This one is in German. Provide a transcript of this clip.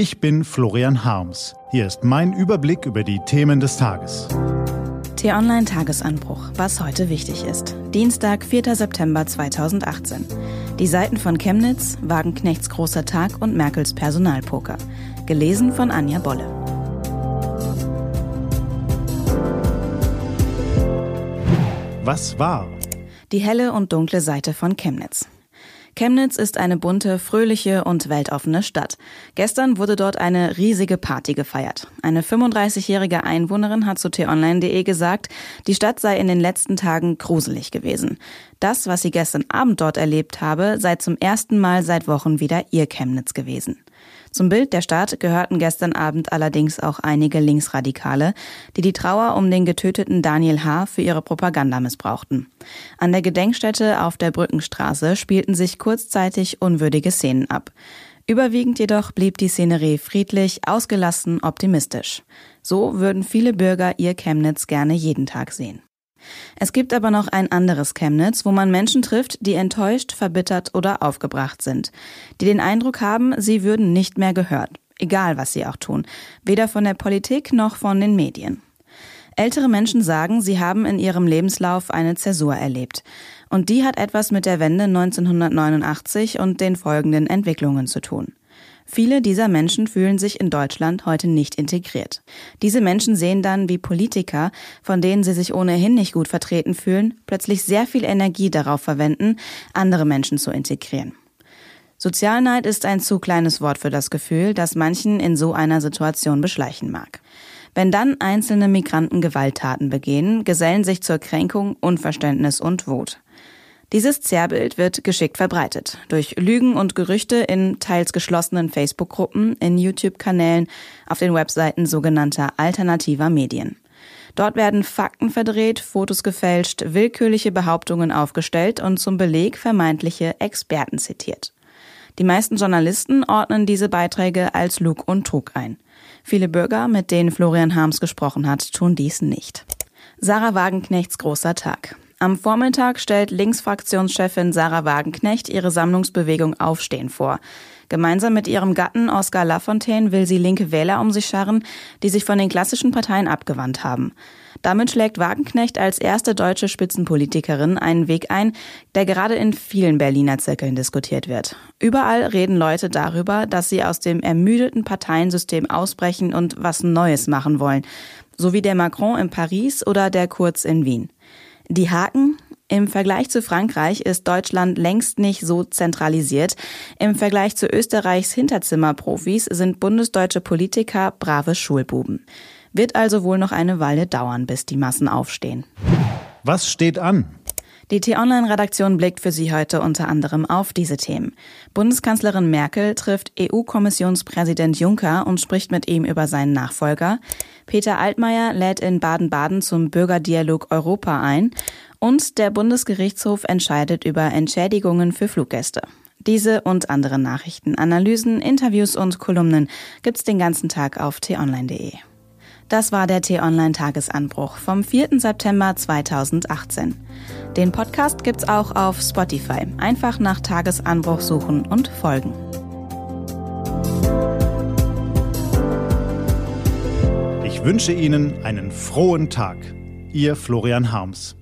Ich bin Florian Harms. Hier ist mein Überblick über die Themen des Tages. T-Online Tagesanbruch, was heute wichtig ist. Dienstag, 4. September 2018. Die Seiten von Chemnitz, Wagenknechts großer Tag und Merkels Personalpoker. Gelesen von Anja Bolle. Was war? Die helle und dunkle Seite von Chemnitz. Chemnitz ist eine bunte, fröhliche und weltoffene Stadt. Gestern wurde dort eine riesige Party gefeiert. Eine 35-jährige Einwohnerin hat zu t-online.de gesagt, die Stadt sei in den letzten Tagen gruselig gewesen. Das, was sie gestern Abend dort erlebt habe, sei zum ersten Mal seit Wochen wieder ihr Chemnitz gewesen. Zum Bild der Stadt gehörten gestern Abend allerdings auch einige Linksradikale, die die Trauer um den getöteten Daniel H. für ihre Propaganda missbrauchten. An der Gedenkstätte auf der Brückenstraße spielten sich kurzzeitig unwürdige Szenen ab. Überwiegend jedoch blieb die Szenerie friedlich, ausgelassen, optimistisch. So würden viele Bürger ihr Chemnitz gerne jeden Tag sehen. Es gibt aber noch ein anderes Chemnitz, wo man Menschen trifft, die enttäuscht, verbittert oder aufgebracht sind, die den Eindruck haben, sie würden nicht mehr gehört, egal was sie auch tun, weder von der Politik noch von den Medien. Ältere Menschen sagen, sie haben in ihrem Lebenslauf eine Zäsur erlebt. Und die hat etwas mit der Wende 1989 und den folgenden Entwicklungen zu tun. Viele dieser Menschen fühlen sich in Deutschland heute nicht integriert. Diese Menschen sehen dann, wie Politiker, von denen sie sich ohnehin nicht gut vertreten fühlen, plötzlich sehr viel Energie darauf verwenden, andere Menschen zu integrieren. Sozialneid ist ein zu kleines Wort für das Gefühl, das manchen in so einer Situation beschleichen mag. Wenn dann einzelne Migranten Gewalttaten begehen, gesellen sich zur Kränkung Unverständnis und Wut. Dieses Zerrbild wird geschickt verbreitet. Durch Lügen und Gerüchte in teils geschlossenen Facebook-Gruppen, in YouTube-Kanälen, auf den Webseiten sogenannter alternativer Medien. Dort werden Fakten verdreht, Fotos gefälscht, willkürliche Behauptungen aufgestellt und zum Beleg vermeintliche Experten zitiert. Die meisten Journalisten ordnen diese Beiträge als Lug und Trug ein. Viele Bürger, mit denen Florian Harms gesprochen hat, tun dies nicht. Sarah Wagenknechts großer Tag. Am Vormittag stellt Linksfraktionschefin Sarah Wagenknecht ihre Sammlungsbewegung Aufstehen vor. Gemeinsam mit ihrem Gatten Oskar Lafontaine will sie linke Wähler um sich scharren, die sich von den klassischen Parteien abgewandt haben. Damit schlägt Wagenknecht als erste deutsche Spitzenpolitikerin einen Weg ein, der gerade in vielen Berliner Zirkeln diskutiert wird. Überall reden Leute darüber, dass sie aus dem ermüdeten Parteiensystem ausbrechen und was Neues machen wollen, so wie der Macron in Paris oder der Kurz in Wien. Die Haken? Im Vergleich zu Frankreich ist Deutschland längst nicht so zentralisiert. Im Vergleich zu Österreichs Hinterzimmerprofis sind bundesdeutsche Politiker brave Schulbuben. Wird also wohl noch eine Weile dauern, bis die Massen aufstehen. Was steht an? Die T-Online-Redaktion blickt für Sie heute unter anderem auf diese Themen. Bundeskanzlerin Merkel trifft EU-Kommissionspräsident Juncker und spricht mit ihm über seinen Nachfolger. Peter Altmaier lädt in Baden-Baden zum Bürgerdialog Europa ein. Und der Bundesgerichtshof entscheidet über Entschädigungen für Fluggäste. Diese und andere Nachrichten, Analysen, Interviews und Kolumnen gibt's den ganzen Tag auf t-online.de. Das war der T-Online-Tagesanbruch vom 4. September 2018. Den Podcast gibt's auch auf Spotify. Einfach nach Tagesanbruch suchen und folgen. Ich wünsche Ihnen einen frohen Tag. Ihr Florian Harms.